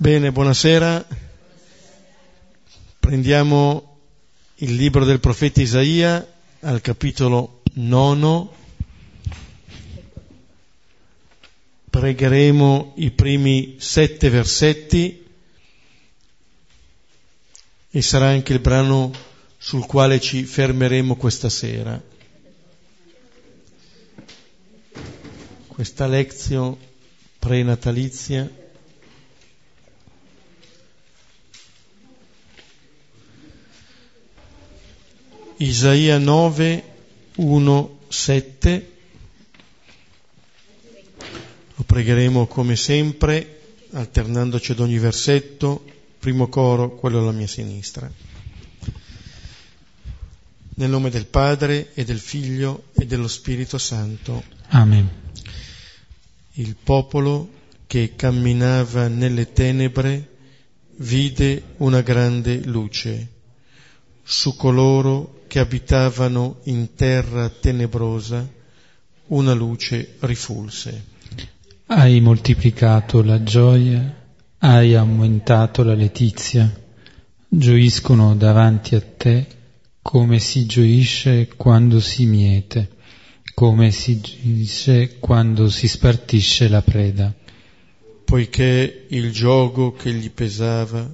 Bene, buonasera. Prendiamo il libro del profeta Isaia al capitolo nono. Pregheremo i primi sette versetti e sarà anche il brano sul quale ci fermeremo questa sera. Questa lezione prenatalizia Isaia 9, 1, 7. Lo pregheremo come sempre, alternandoci ad ogni versetto, primo coro, quello alla mia sinistra. Nel nome del Padre e del Figlio e dello Spirito Santo. Amen. Il popolo che camminava nelle tenebre vide una grande luce. Su coloro che abitavano in terra tenebrosa, una luce rifulse. Hai moltiplicato la gioia, hai aumentato la letizia, gioiscono davanti a te come si gioisce quando si miete, come si gioisce quando si spartisce la preda. Poiché il gioco che gli pesava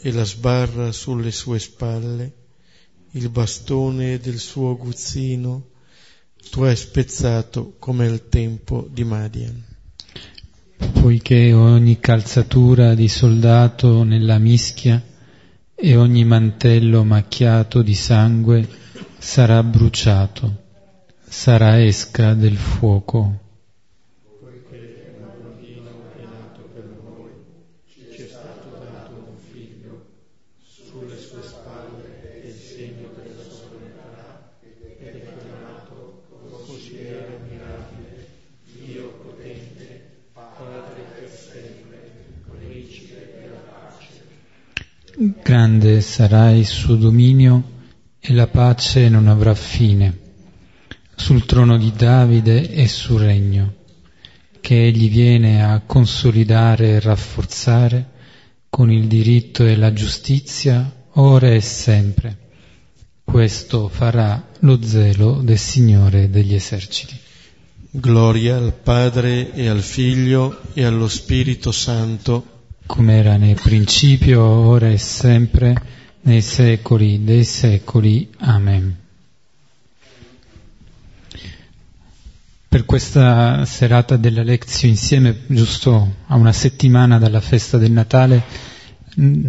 e la sbarra sulle sue spalle il bastone del suo aguzzino, tu hai spezzato come al tempo di Madian. Poiché ogni calzatura di soldato nella mischia e ogni mantello macchiato di sangue sarà bruciato, sarà esca del fuoco. Grande sarà il suo dominio e la pace non avrà fine sul trono di Davide e sul regno, che egli viene a consolidare e rafforzare con il diritto e la giustizia ora e sempre. Questo farà lo zelo del Signore degli eserciti. Gloria al Padre e al Figlio e allo Spirito Santo come era nel principio, ora e sempre, nei secoli dei secoli. Amen. Per questa serata della lezione insieme, giusto a una settimana dalla festa del Natale,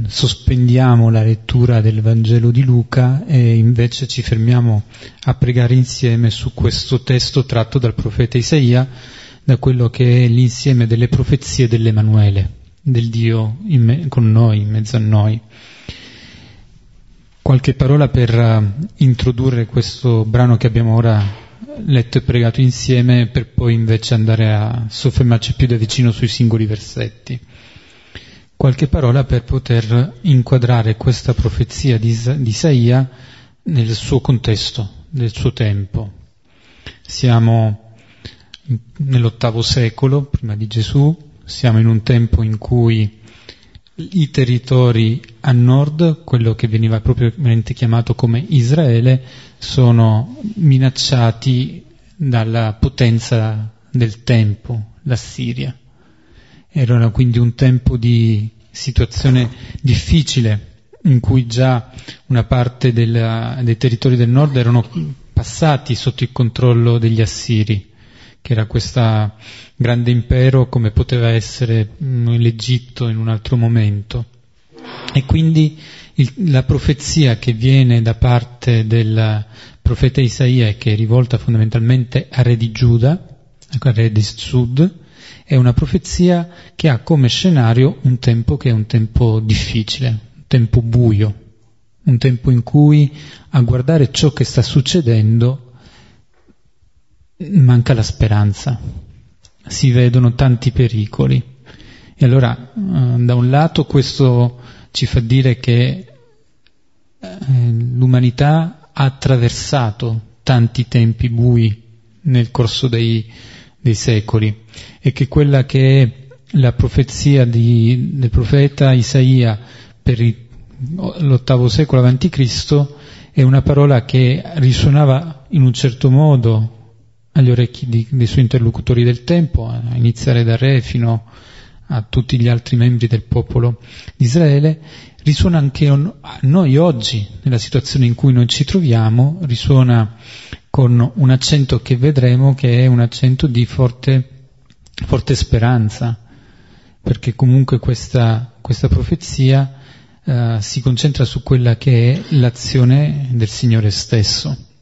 sospendiamo la lettura del Vangelo di Luca e invece ci fermiamo a pregare insieme su questo testo tratto dal profeta Isaia, da quello che è l'insieme delle profezie dell'Emanuele del Dio me, con noi, in mezzo a noi. Qualche parola per uh, introdurre questo brano che abbiamo ora letto e pregato insieme, per poi invece andare a soffermarci più da vicino sui singoli versetti. Qualche parola per poter inquadrare questa profezia di, di Isaia nel suo contesto, nel suo tempo. Siamo nell'ottavo secolo prima di Gesù, siamo in un tempo in cui i territori a nord, quello che veniva propriamente chiamato come Israele, sono minacciati dalla potenza del tempo, la Siria. Era quindi un tempo di situazione difficile in cui già una parte della, dei territori del nord erano passati sotto il controllo degli assiri che era questo grande impero come poteva essere mm, l'Egitto in un altro momento. E quindi il, la profezia che viene da parte del profeta Isaia che è rivolta fondamentalmente a re di Giuda, a re di Sud, è una profezia che ha come scenario un tempo che è un tempo difficile, un tempo buio, un tempo in cui a guardare ciò che sta succedendo manca la speranza, si vedono tanti pericoli. E allora, eh, da un lato, questo ci fa dire che eh, l'umanità ha attraversato tanti tempi bui nel corso dei, dei secoli e che quella che è la profezia di, del profeta Isaia per l'ottavo secolo a.C. è una parola che risuonava in un certo modo agli orecchi di, dei suoi interlocutori del tempo, a iniziare da Re fino a tutti gli altri membri del popolo di Israele, risuona anche a noi oggi, nella situazione in cui noi ci troviamo, risuona con un accento che vedremo che è un accento di forte, forte speranza, perché comunque questa, questa profezia uh, si concentra su quella che è l'azione del Signore stesso.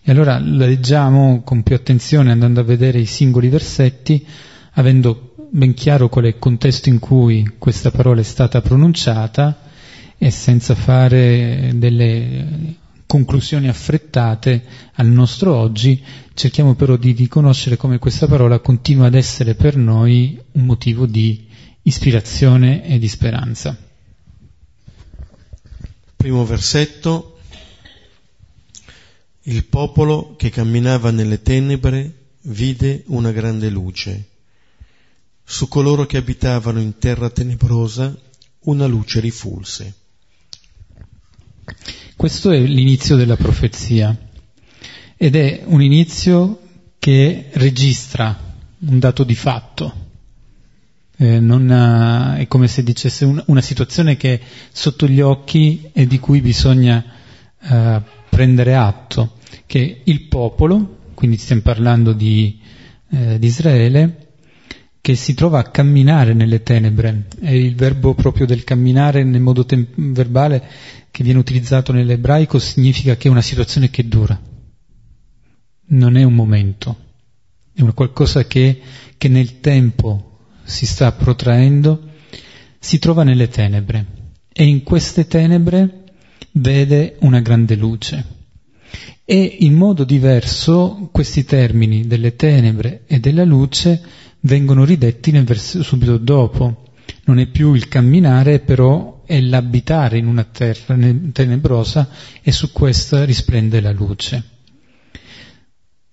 E allora la leggiamo con più attenzione andando a vedere i singoli versetti, avendo ben chiaro qual è il contesto in cui questa parola è stata pronunciata e senza fare delle conclusioni affrettate al nostro oggi, cerchiamo però di riconoscere come questa parola continua ad essere per noi un motivo di ispirazione e di speranza. Primo versetto, il popolo che camminava nelle tenebre vide una grande luce. Su coloro che abitavano in terra tenebrosa una luce rifulse. Questo è l'inizio della profezia ed è un inizio che registra un dato di fatto. Eh, ha, è come se dicesse un, una situazione che è sotto gli occhi e di cui bisogna eh, prendere atto, che il popolo, quindi stiamo parlando di, eh, di Israele, che si trova a camminare nelle tenebre, è il verbo proprio del camminare nel modo tem- verbale che viene utilizzato nell'ebraico significa che è una situazione che dura, non è un momento, è una qualcosa che, che nel tempo si sta protraendo, si trova nelle tenebre. E in queste tenebre vede una grande luce. E in modo diverso questi termini delle tenebre e della luce vengono ridetti nel verso subito dopo. Non è più il camminare, però è l'abitare in una terra tenebrosa e su questa risplende la luce.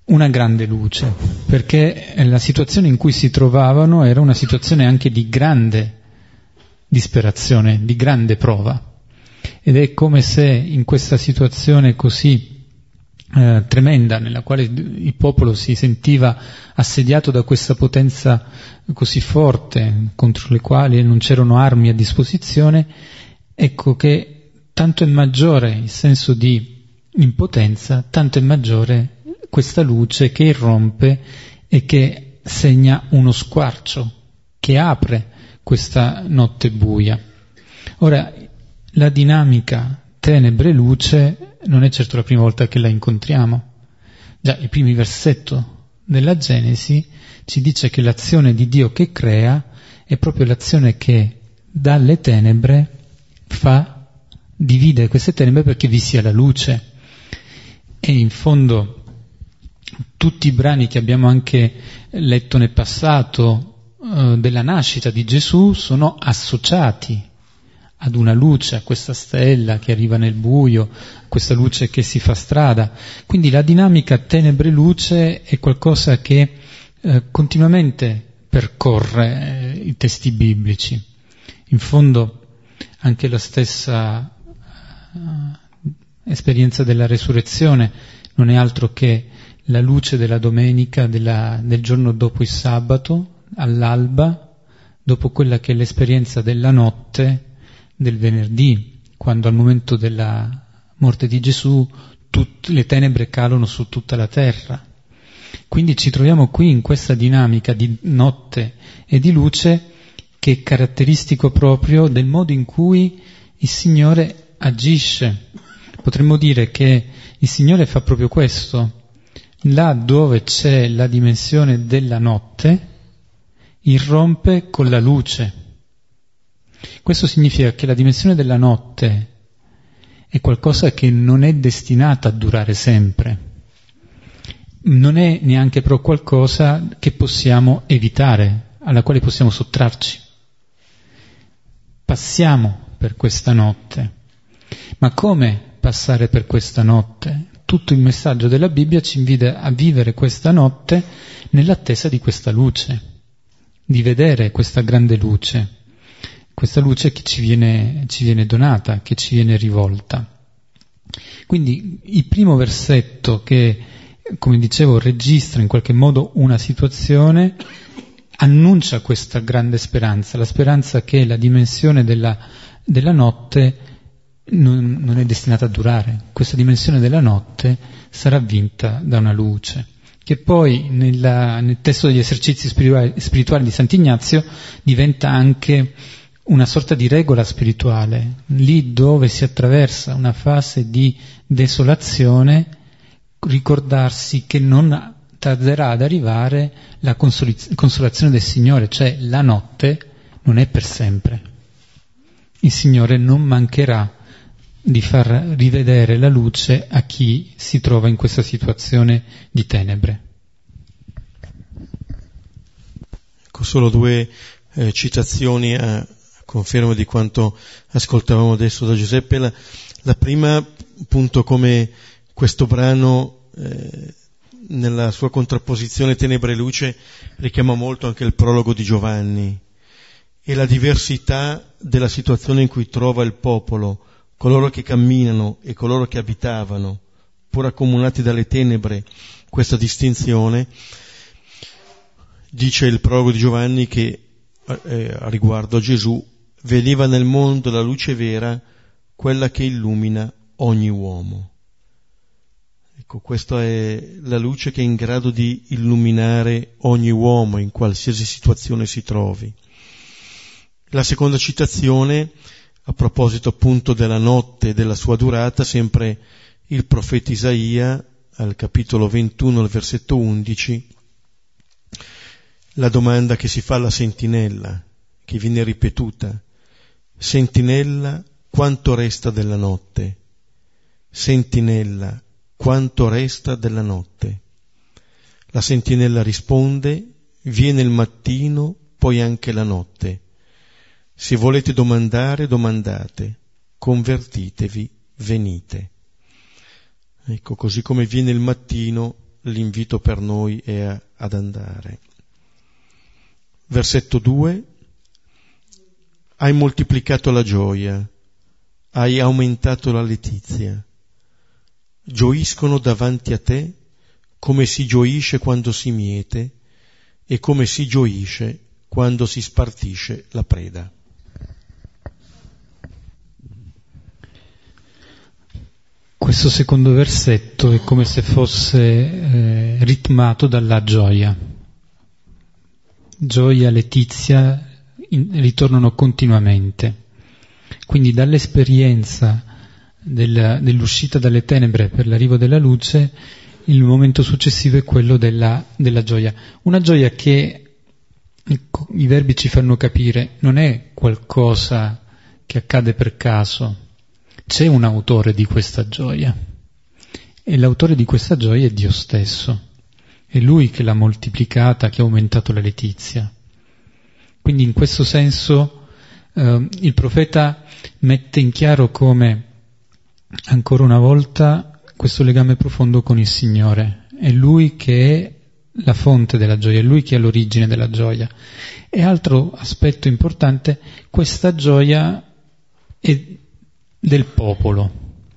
Una grande luce, perché la situazione in cui si trovavano era una situazione anche di grande disperazione, di grande prova. Ed è come se in questa situazione così eh, tremenda nella quale il popolo si sentiva assediato da questa potenza così forte contro le quali non c'erano armi a disposizione, ecco che tanto è maggiore il senso di impotenza, tanto è maggiore questa luce che irrompe e che segna uno squarcio, che apre questa notte buia. Ora, la dinamica tenebre-luce non è certo la prima volta che la incontriamo. Già il primo versetto della Genesi ci dice che l'azione di Dio che crea è proprio l'azione che dalle tenebre fa, divide queste tenebre perché vi sia la luce. E in fondo tutti i brani che abbiamo anche letto nel passato eh, della nascita di Gesù sono associati ad una luce, a questa stella che arriva nel buio, a questa luce che si fa strada. Quindi la dinamica tenebre-luce è qualcosa che eh, continuamente percorre eh, i testi biblici. In fondo anche la stessa eh, esperienza della resurrezione non è altro che la luce della domenica, della, del giorno dopo il sabato, all'alba, dopo quella che è l'esperienza della notte, del venerdì, quando al momento della morte di Gesù tutte le tenebre calano su tutta la terra. Quindi ci troviamo qui in questa dinamica di notte e di luce che è caratteristico proprio del modo in cui il Signore agisce. Potremmo dire che il Signore fa proprio questo. Là dove c'è la dimensione della notte, irrompe con la luce. Questo significa che la dimensione della notte è qualcosa che non è destinata a durare sempre. Non è neanche però qualcosa che possiamo evitare, alla quale possiamo sottrarci. Passiamo per questa notte. Ma come passare per questa notte? Tutto il messaggio della Bibbia ci invita a vivere questa notte nell'attesa di questa luce di vedere questa grande luce, questa luce che ci viene, ci viene donata, che ci viene rivolta. Quindi il primo versetto che, come dicevo, registra in qualche modo una situazione, annuncia questa grande speranza, la speranza che la dimensione della, della notte non, non, è destinata a durare, questa dimensione della notte sarà vinta da una luce che poi nella, nel testo degli esercizi spirituali, spirituali di Sant'Ignazio diventa anche una sorta di regola spirituale, lì dove si attraversa una fase di desolazione, ricordarsi che non tarderà ad arrivare la consolazione del Signore, cioè la notte non è per sempre. Il Signore non mancherà di far rivedere la luce a chi si trova in questa situazione di tenebre. Ecco, solo due eh, citazioni a conferma di quanto ascoltavamo adesso da Giuseppe. La, la prima, appunto, come questo brano eh, nella sua contrapposizione tenebre e luce richiama molto anche il prologo di Giovanni e la diversità della situazione in cui trova il popolo coloro che camminano e coloro che abitavano, pur accomunati dalle tenebre, questa distinzione, dice il prologo di Giovanni che eh, a riguardo a Gesù veniva nel mondo la luce vera, quella che illumina ogni uomo. Ecco, questa è la luce che è in grado di illuminare ogni uomo in qualsiasi situazione si trovi. La seconda citazione a proposito appunto della notte e della sua durata, sempre il profeta Isaia, al capitolo 21, al versetto 11, la domanda che si fa alla sentinella, che viene ripetuta, sentinella, quanto resta della notte? Sentinella, quanto resta della notte? La sentinella risponde, viene il mattino, poi anche la notte se volete domandare, domandate, convertitevi, venite. Ecco, così come viene il mattino, l'invito per noi è a, ad andare. Versetto 2. Hai moltiplicato la gioia, hai aumentato la letizia. Gioiscono davanti a te come si gioisce quando si miete e come si gioisce quando si spartisce la preda. Questo secondo versetto è come se fosse eh, ritmato dalla gioia. Gioia, letizia in, ritornano continuamente. Quindi dall'esperienza del, dell'uscita dalle tenebre per l'arrivo della luce, il momento successivo è quello della, della gioia. Una gioia che i verbi ci fanno capire non è qualcosa che accade per caso, c'è un autore di questa gioia e l'autore di questa gioia è Dio stesso. È Lui che l'ha moltiplicata, che ha aumentato la letizia. Quindi in questo senso eh, il profeta mette in chiaro come ancora una volta questo legame profondo con il Signore. È Lui che è la fonte della gioia, è Lui che è l'origine della gioia. E altro aspetto importante, questa gioia è del popolo,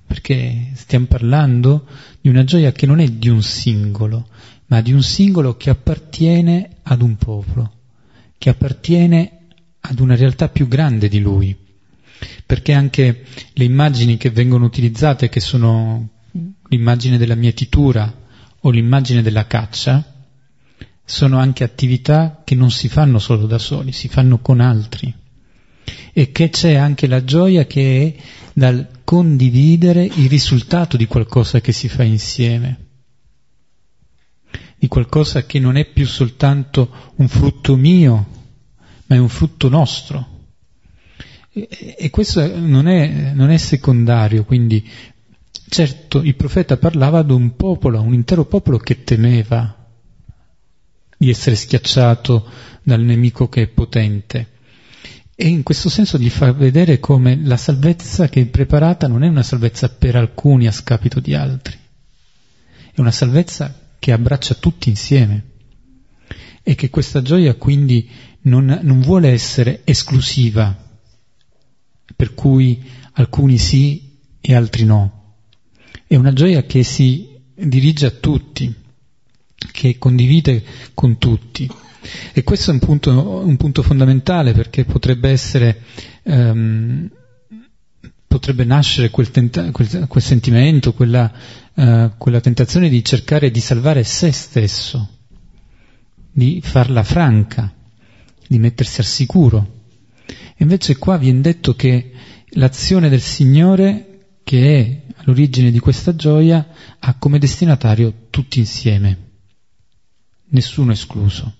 perché stiamo parlando di una gioia che non è di un singolo, ma di un singolo che appartiene ad un popolo, che appartiene ad una realtà più grande di lui, perché anche le immagini che vengono utilizzate, che sono l'immagine della mietitura o l'immagine della caccia, sono anche attività che non si fanno solo da soli, si fanno con altri. E che c'è anche la gioia che è dal condividere il risultato di qualcosa che si fa insieme, di qualcosa che non è più soltanto un frutto mio, ma è un frutto nostro. E, e questo non è, non è secondario, quindi certo il profeta parlava ad un popolo, un intero popolo che temeva di essere schiacciato dal nemico che è potente e in questo senso gli fa vedere come la salvezza che è preparata non è una salvezza per alcuni a scapito di altri, è una salvezza che abbraccia tutti insieme e che questa gioia quindi non, non vuole essere esclusiva, per cui alcuni sì e altri no. È una gioia che si dirige a tutti, che condivide con tutti. E questo è un punto, un punto fondamentale perché potrebbe essere, um, potrebbe nascere quel, tenta- quel, quel sentimento, quella, uh, quella tentazione di cercare di salvare se stesso, di farla franca, di mettersi al sicuro. Invece qua viene detto che l'azione del Signore, che è all'origine di questa gioia, ha come destinatario tutti insieme, nessuno escluso.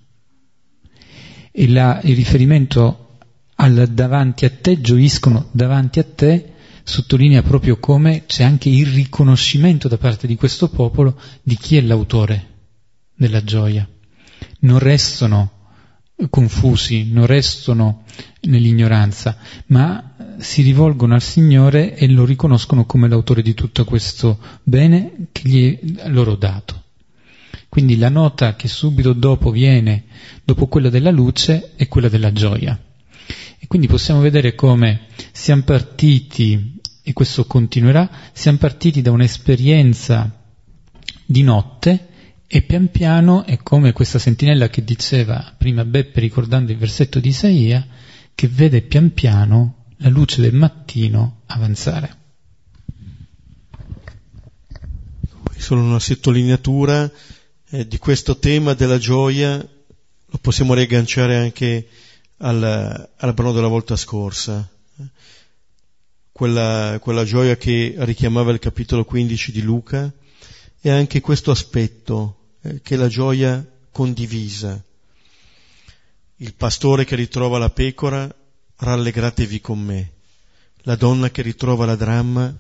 E la, il riferimento al davanti a te, gioiscono davanti a te, sottolinea proprio come c'è anche il riconoscimento da parte di questo popolo di chi è l'autore della gioia. Non restano confusi, non restano nell'ignoranza, ma si rivolgono al Signore e lo riconoscono come l'autore di tutto questo bene che gli è loro dato. Quindi la nota che subito dopo viene, dopo quella della luce, è quella della gioia. Quindi possiamo vedere come siamo partiti, e questo continuerà, siamo partiti da un'esperienza di notte e pian piano è come questa sentinella che diceva prima Beppe ricordando il versetto di Isaia, che vede pian piano la luce del mattino avanzare. Solo una sottolineatura eh, di questo tema della gioia, lo possiamo riagganciare anche al, al brano della volta scorsa. Quella, quella gioia che richiamava il capitolo 15 di Luca, e anche questo aspetto eh, che è la gioia condivisa. Il pastore che ritrova la pecora, rallegratevi con me. La donna che ritrova la dramma,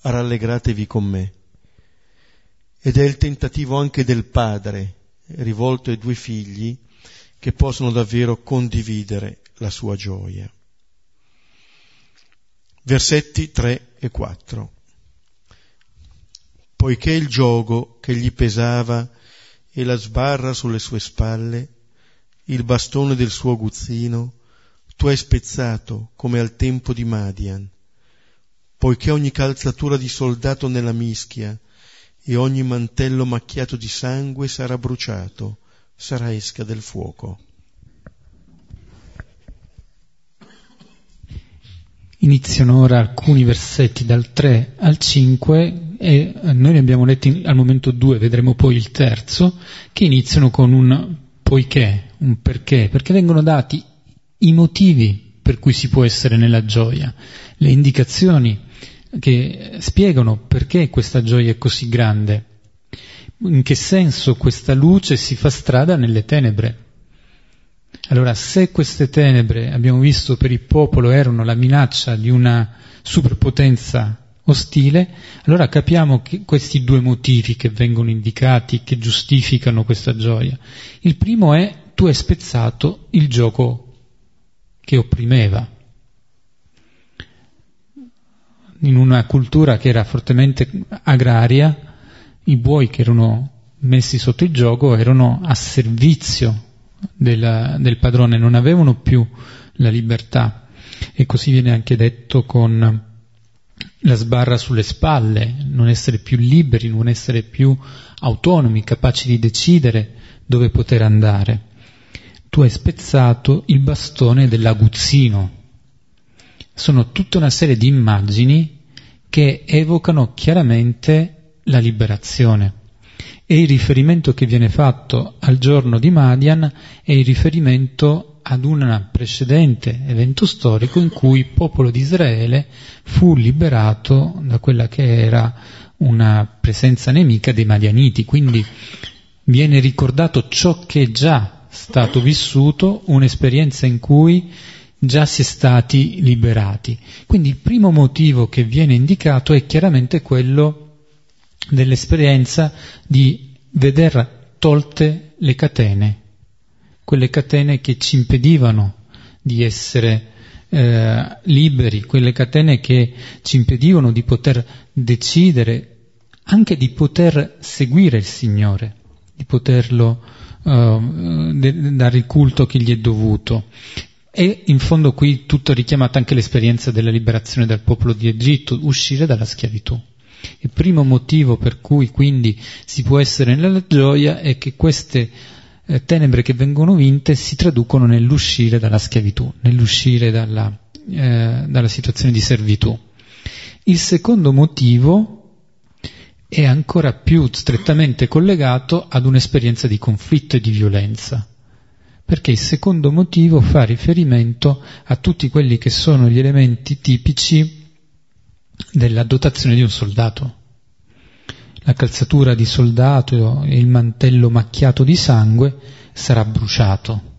rallegratevi con me. Ed è il tentativo anche del padre, rivolto ai due figli, che possono davvero condividere la sua gioia. Versetti 3 e 4. Poiché il gioco che gli pesava e la sbarra sulle sue spalle, il bastone del suo aguzzino, tu hai spezzato come al tempo di Madian, poiché ogni calzatura di soldato nella mischia e ogni mantello macchiato di sangue sarà bruciato, sarà esca del fuoco. Iniziano ora alcuni versetti dal 3 al 5 e noi ne abbiamo letti al momento due, vedremo poi il terzo, che iniziano con un poiché, un perché, perché vengono dati i motivi per cui si può essere nella gioia, le indicazioni che spiegano perché questa gioia è così grande, in che senso questa luce si fa strada nelle tenebre. Allora, se queste tenebre, abbiamo visto per il popolo, erano la minaccia di una superpotenza ostile, allora capiamo questi due motivi che vengono indicati, che giustificano questa gioia. Il primo è tu hai spezzato il gioco che opprimeva. In una cultura che era fortemente agraria, i buoi che erano messi sotto il gioco erano a servizio della, del padrone, non avevano più la libertà. E così viene anche detto con la sbarra sulle spalle, non essere più liberi, non essere più autonomi, capaci di decidere dove poter andare tu hai spezzato il bastone dell'aguzzino. Sono tutta una serie di immagini che evocano chiaramente la liberazione. E il riferimento che viene fatto al giorno di Madian è il riferimento ad un precedente evento storico in cui il popolo di Israele fu liberato da quella che era una presenza nemica dei Madianiti. Quindi viene ricordato ciò che già stato vissuto un'esperienza in cui già si è stati liberati. Quindi il primo motivo che viene indicato è chiaramente quello dell'esperienza di veder tolte le catene, quelle catene che ci impedivano di essere eh, liberi, quelle catene che ci impedivano di poter decidere, anche di poter seguire il Signore, di poterlo uh, de, dare il culto che gli è dovuto. E in fondo qui tutto richiamato anche l'esperienza della liberazione del popolo di Egitto, uscire dalla schiavitù. Il primo motivo per cui quindi si può essere nella gioia è che queste eh, tenebre che vengono vinte si traducono nell'uscire dalla schiavitù, nell'uscire dalla, eh, dalla situazione di servitù. Il secondo motivo è ancora più strettamente collegato ad un'esperienza di conflitto e di violenza, perché il secondo motivo fa riferimento a tutti quelli che sono gli elementi tipici della dotazione di un soldato. La calzatura di soldato e il mantello macchiato di sangue sarà bruciato.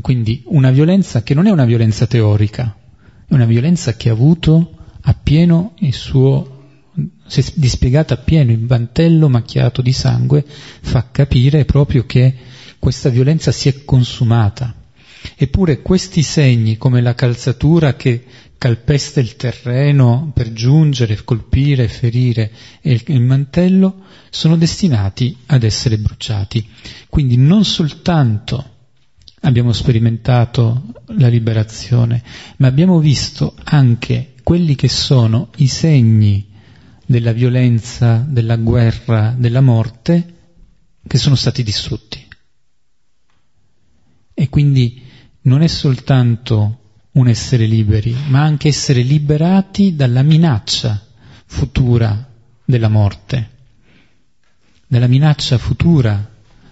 Quindi una violenza che non è una violenza teorica, è una violenza che ha avuto appieno il suo, si è dispiegata appieno il mantello macchiato di sangue, fa capire proprio che questa violenza si è consumata. Eppure questi segni, come la calzatura che calpesta il terreno per giungere, colpire, ferire e il, mantello, sono destinati ad essere bruciati. Quindi non soltanto abbiamo sperimentato la liberazione, ma abbiamo visto anche quelli che sono i segni della violenza, della guerra, della morte, che sono stati distrutti. E quindi non è soltanto un essere liberi, ma anche essere liberati dalla minaccia futura della morte, dalla minaccia futura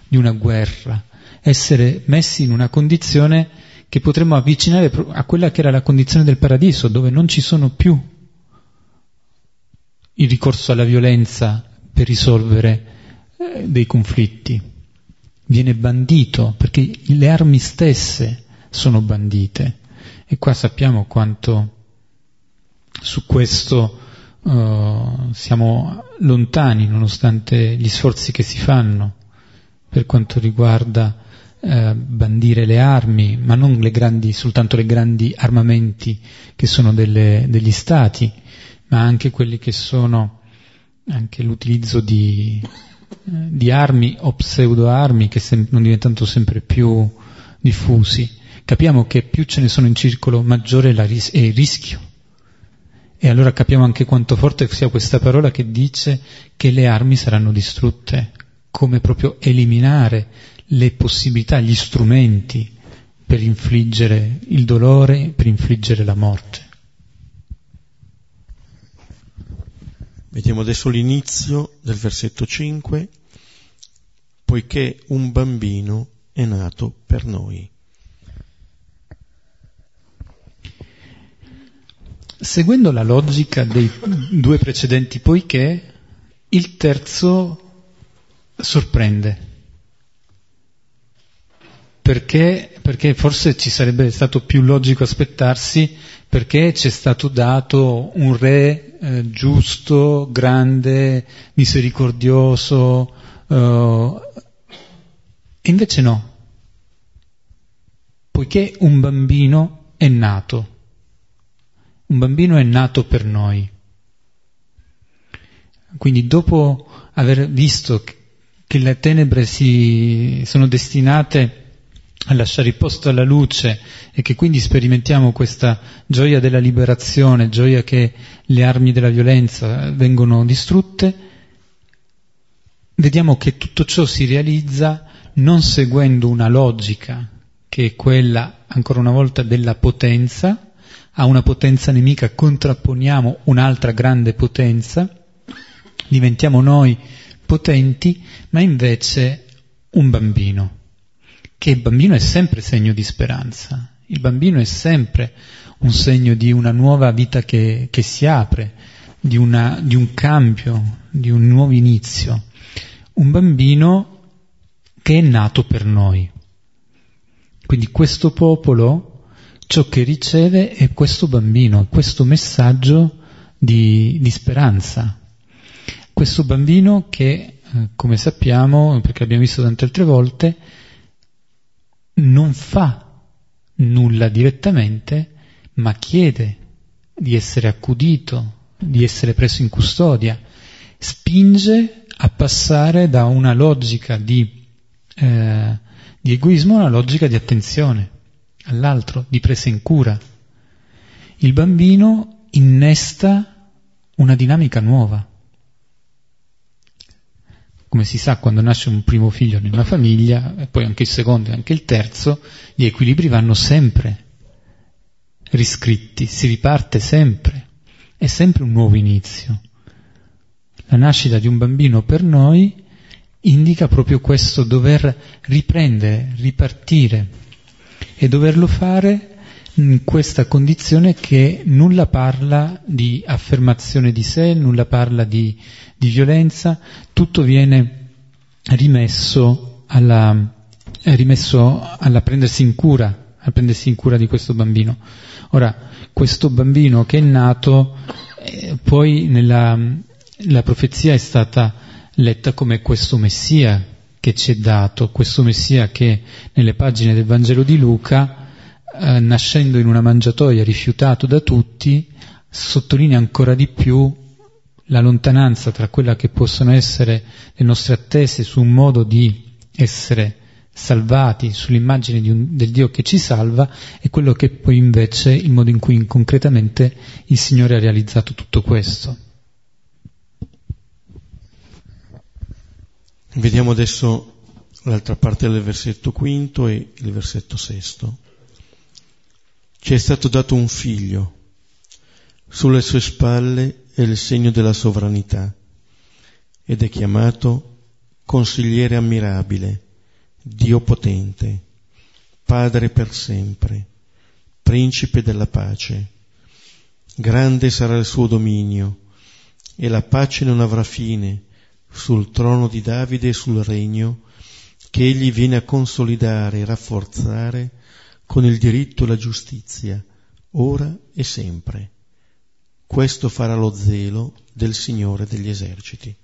di una guerra, essere messi in una condizione che potremmo avvicinare a quella che era la condizione del paradiso, dove non ci sono più il ricorso alla violenza per risolvere eh, dei conflitti. Viene bandito perché le armi stesse sono bandite. E qua sappiamo quanto su questo uh, siamo lontani nonostante gli sforzi che si fanno per quanto riguarda uh, bandire le armi, ma non le grandi, soltanto le grandi armamenti che sono delle, degli stati, ma anche quelli che sono anche l'utilizzo di, uh, di armi o pseudo-armi che sem- non diventano sempre più diffusi capiamo che più ce ne sono in circolo maggiore ris- è il rischio. E allora capiamo anche quanto forte sia questa parola che dice che le armi saranno distrutte, come proprio eliminare le possibilità, gli strumenti per infliggere il dolore, per infliggere la morte. Vediamo adesso l'inizio del versetto 5, poiché un bambino è nato per noi. Seguendo la logica dei due precedenti poiché, il terzo sorprende. Perché, perché forse ci sarebbe stato più logico aspettarsi perché c'è stato dato un re eh, giusto, grande, misericordioso, eh, invece no, poiché un bambino è nato. Un bambino è nato per noi. Quindi dopo aver visto che le tenebre si sono destinate a lasciare il posto alla luce e che quindi sperimentiamo questa gioia della liberazione, gioia che le armi della violenza vengono distrutte, vediamo che tutto ciò si realizza non seguendo una logica che è quella, ancora una volta, della potenza, a una potenza nemica contrapponiamo un'altra grande potenza, diventiamo noi potenti, ma invece un bambino, che il bambino è sempre segno di speranza, il bambino è sempre un segno di una nuova vita che, che si apre, di, una, di un cambio, di un nuovo inizio, un bambino che è nato per noi. Quindi questo popolo ciò che riceve è questo bambino, questo messaggio di, di speranza. Questo bambino che, eh, come sappiamo, perché abbiamo visto tante altre volte, non fa nulla direttamente, ma chiede di essere accudito, di essere preso in custodia, spinge a passare da una logica di eh, di egoismo una logica di attenzione all'altro, di presa in cura. Il bambino innesta una dinamica nuova. Come si sa, quando nasce un primo figlio in una famiglia, e poi anche il secondo e anche il terzo, gli equilibri vanno sempre riscritti, si riparte sempre, è sempre un nuovo inizio. La nascita di un bambino per noi indica proprio questo dover riprendere, ripartire e doverlo fare in questa condizione che nulla parla di affermazione di sé, nulla parla di, di violenza, tutto viene rimesso alla, rimesso alla prendersi in cura, a prendersi in cura di questo bambino. Ora, questo bambino che è nato, eh, poi nella la profezia è stata letta come questo Messia che ci è dato, questo Messia che nelle pagine del Vangelo di Luca, eh, nascendo in una mangiatoia rifiutato da tutti, sottolinea ancora di più la lontananza tra quella che possono essere le nostre attese su un modo di essere salvati, sull'immagine un, del Dio che ci salva, e quello che poi invece il modo in cui concretamente il Signore ha realizzato tutto questo. Vediamo adesso l'altra parte del versetto quinto e il versetto sesto. Ci è stato dato un figlio, sulle sue spalle è il segno della sovranità ed è chiamato consigliere ammirabile, Dio potente, Padre per sempre, Principe della pace. Grande sarà il suo dominio e la pace non avrà fine sul trono di Davide e sul regno che egli viene a consolidare e rafforzare con il diritto e la giustizia, ora e sempre. Questo farà lo zelo del Signore degli eserciti.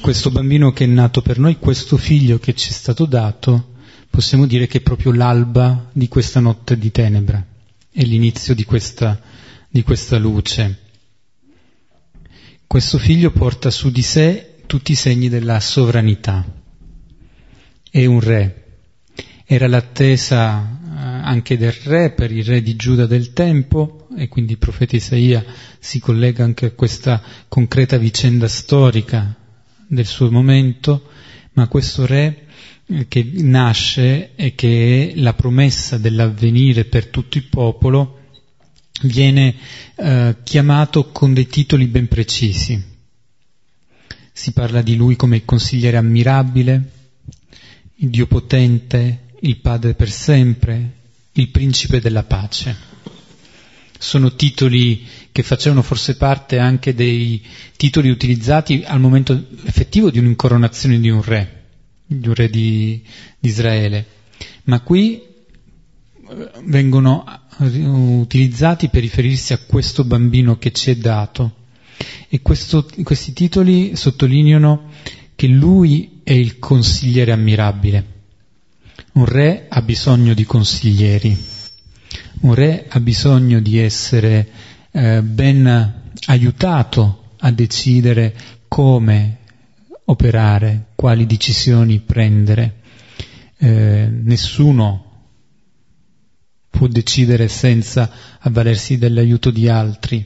Questo bambino che è nato per noi, questo figlio che ci è stato dato, possiamo dire che è proprio l'alba di questa notte di tenebra, è l'inizio di questa, di questa luce. Questo figlio porta su di sé tutti i segni della sovranità. È un re. Era l'attesa eh, anche del re per il re di Giuda del tempo e quindi il profeta Isaia si collega anche a questa concreta vicenda storica del suo momento, ma questo re eh, che nasce e che è la promessa dell'avvenire per tutto il popolo, viene eh, chiamato con dei titoli ben precisi. Si parla di lui come il consigliere ammirabile, il Dio potente, il Padre per sempre, il principe della pace. Sono titoli che facevano forse parte anche dei titoli utilizzati al momento effettivo di un'incoronazione di un re, di un re di, di Israele. Ma qui eh, vengono utilizzati per riferirsi a questo bambino che ci è dato. E questo, questi titoli sottolineano che lui è il consigliere ammirabile. Un re ha bisogno di consiglieri, un re ha bisogno di essere eh, ben aiutato a decidere come operare, quali decisioni prendere. Eh, nessuno può decidere senza avvalersi dell'aiuto di altri.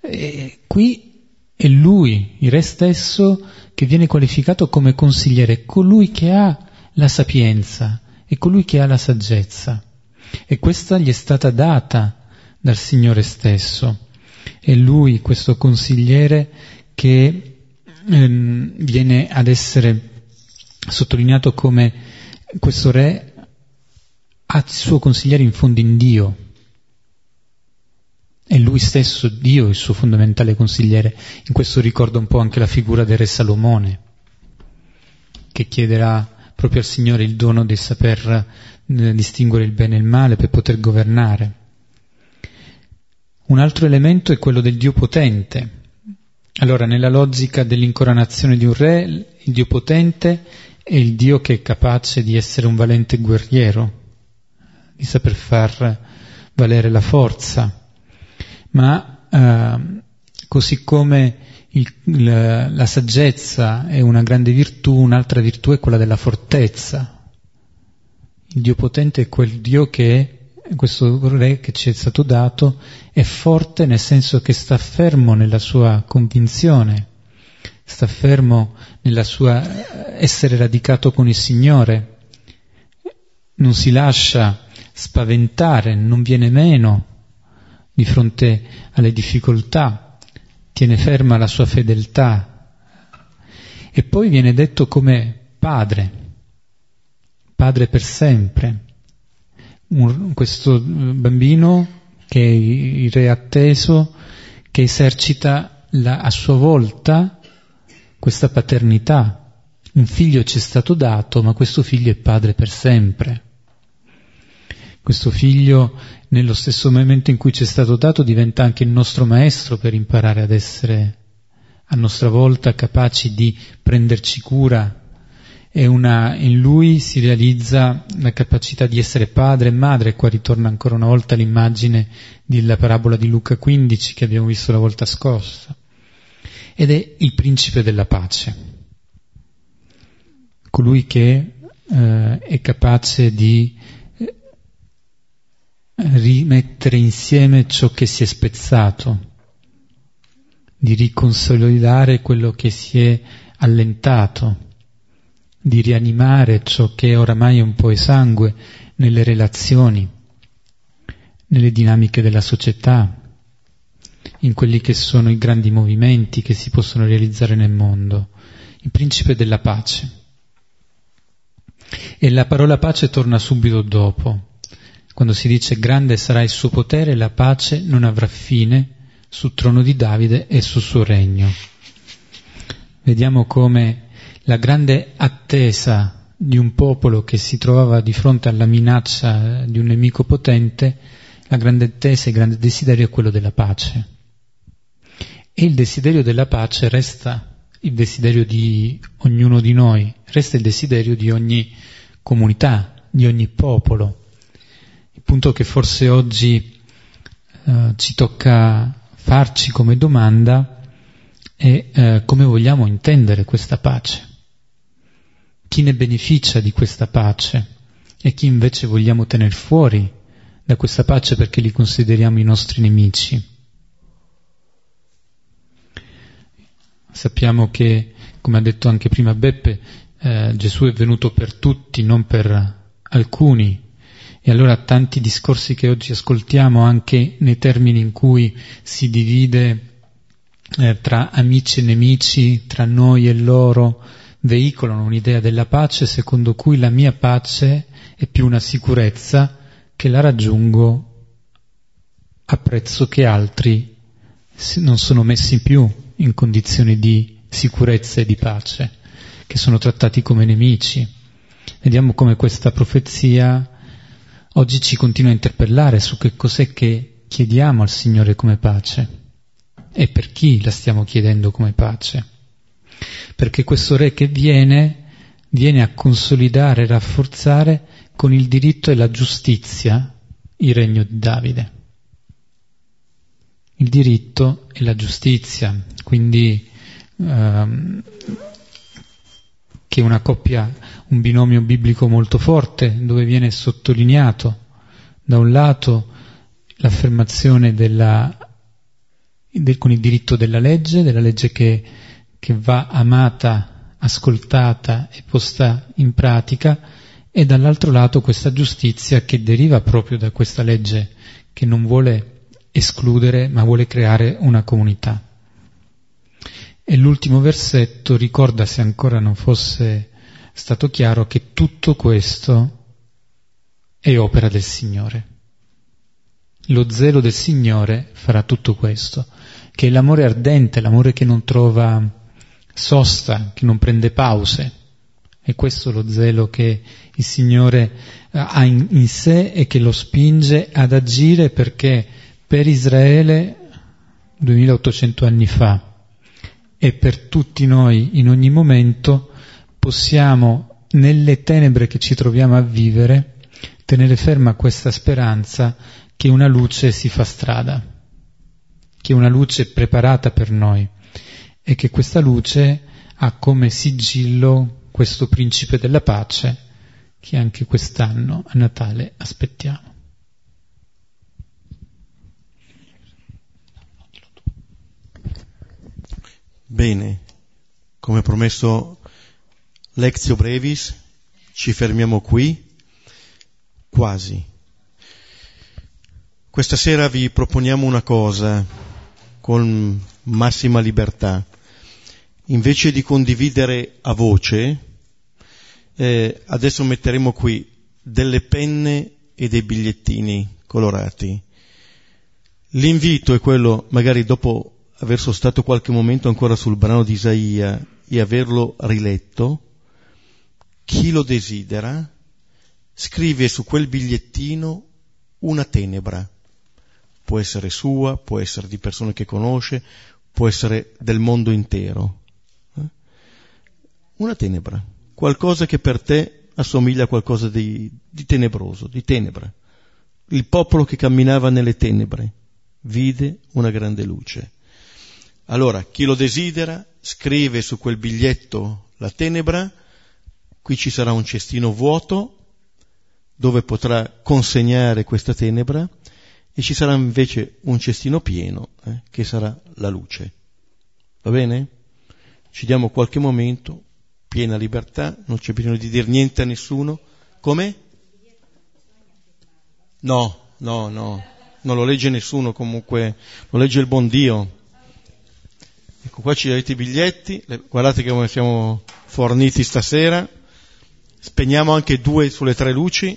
E qui è lui, il re stesso, che viene qualificato come consigliere, colui che ha la sapienza e colui che ha la saggezza. E questa gli è stata data dal Signore stesso. È lui, questo consigliere, che ehm, viene ad essere sottolineato come questo re ha il suo consigliere in fondo in Dio. È lui stesso, Dio, il suo fondamentale consigliere. In questo ricorda un po' anche la figura del re Salomone, che chiederà proprio al Signore il dono di saper eh, distinguere il bene e il male per poter governare. Un altro elemento è quello del Dio potente. Allora, nella logica dell'incoronazione di un re, il Dio potente è il Dio che è capace di essere un valente guerriero, di saper far valere la forza, ma eh, così come il, la, la saggezza è una grande virtù, un'altra virtù è quella della fortezza. Il Dio potente è quel Dio che, questo re che ci è stato dato, è forte nel senso che sta fermo nella sua convinzione, sta fermo nella sua essere radicato con il Signore, non si lascia spaventare, non viene meno di fronte alle difficoltà, tiene ferma la sua fedeltà e poi viene detto come padre, padre per sempre. Un, questo bambino che è il re atteso, che esercita la, a sua volta questa paternità. Un figlio ci è stato dato, ma questo figlio è padre per sempre. Questo figlio, nello stesso momento in cui ci è stato dato, diventa anche il nostro maestro per imparare ad essere a nostra volta capaci di prenderci cura. E una, in lui si realizza la capacità di essere padre e madre. Qua ritorna ancora una volta l'immagine della parabola di Luca 15 che abbiamo visto la volta scorsa. Ed è il principe della pace. Colui che eh, è capace di rimettere insieme ciò che si è spezzato, di riconsolidare quello che si è allentato, di rianimare ciò che oramai è un po' esangue nelle relazioni, nelle dinamiche della società, in quelli che sono i grandi movimenti che si possono realizzare nel mondo, il principe della pace. E la parola pace torna subito dopo, quando si dice grande sarà il suo potere, la pace non avrà fine sul trono di Davide e sul suo regno. Vediamo come la grande attesa di un popolo che si trovava di fronte alla minaccia di un nemico potente, la grande attesa e il grande desiderio è quello della pace. E il desiderio della pace resta il desiderio di ognuno di noi, resta il desiderio di ogni comunità, di ogni popolo. Il punto che forse oggi eh, ci tocca farci come domanda è eh, come vogliamo intendere questa pace. Chi ne beneficia di questa pace e chi invece vogliamo tenere fuori da questa pace perché li consideriamo i nostri nemici. Sappiamo che, come ha detto anche prima Beppe, eh, Gesù è venuto per tutti, non per alcuni, e allora tanti discorsi che oggi ascoltiamo anche nei termini in cui si divide eh, tra amici e nemici, tra noi e loro, veicolano un'idea della pace secondo cui la mia pace è più una sicurezza che la raggiungo a prezzo che altri non sono messi più in condizioni di sicurezza e di pace, che sono trattati come nemici. Vediamo come questa profezia oggi ci continua a interpellare su che cos'è che chiediamo al Signore come pace e per chi la stiamo chiedendo come pace. Perché questo Re che viene, viene a consolidare e rafforzare con il diritto e la giustizia il regno di Davide. Il diritto e la giustizia, quindi ehm, che è una coppia, un binomio biblico molto forte, dove viene sottolineato da un lato l'affermazione della, del, con il diritto della legge, della legge che, che va amata, ascoltata e posta in pratica, e dall'altro lato questa giustizia che deriva proprio da questa legge che non vuole escludere ma vuole creare una comunità. E l'ultimo versetto ricorda, se ancora non fosse stato chiaro, che tutto questo è opera del Signore. Lo zelo del Signore farà tutto questo, che è l'amore ardente, l'amore che non trova sosta, che non prende pause. È questo lo zelo che il Signore ha in, in sé e che lo spinge ad agire perché per Israele 2800 anni fa e per tutti noi in ogni momento possiamo, nelle tenebre che ci troviamo a vivere, tenere ferma questa speranza che una luce si fa strada, che una luce è preparata per noi e che questa luce ha come sigillo questo principe della pace che anche quest'anno a Natale aspettiamo. Bene, come promesso Lectio Brevis, ci fermiamo qui, quasi. Questa sera vi proponiamo una cosa con massima libertà. Invece di condividere a voce, eh, adesso metteremo qui delle penne e dei bigliettini colorati. L'invito è quello, magari dopo aver sostato qualche momento ancora sul brano di Isaia e averlo riletto, chi lo desidera scrive su quel bigliettino una tenebra. Può essere sua, può essere di persone che conosce, può essere del mondo intero. Eh? Una tenebra, qualcosa che per te assomiglia a qualcosa di, di tenebroso, di tenebra. Il popolo che camminava nelle tenebre vide una grande luce. Allora, chi lo desidera, scrive su quel biglietto la tenebra, qui ci sarà un cestino vuoto dove potrà consegnare questa tenebra e ci sarà invece un cestino pieno eh, che sarà la luce. Va bene? Ci diamo qualche momento, piena libertà, non c'è bisogno di dire niente a nessuno. Come? No, no, no, non lo legge nessuno comunque, lo legge il buon Dio. Ecco, qua ci avete i biglietti, guardate come siamo forniti stasera. Spegniamo anche due sulle tre luci.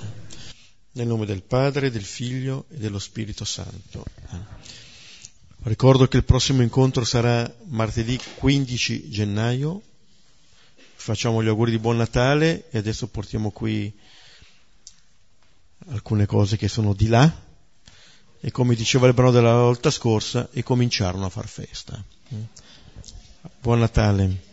nel nome del Padre, del Figlio e dello Spirito Santo. Ricordo che il prossimo incontro sarà martedì 15 gennaio. Facciamo gli auguri di buon Natale e adesso portiamo qui alcune cose che sono di là e come diceva il brano della volta scorsa e cominciarono a far festa. Buon Natale.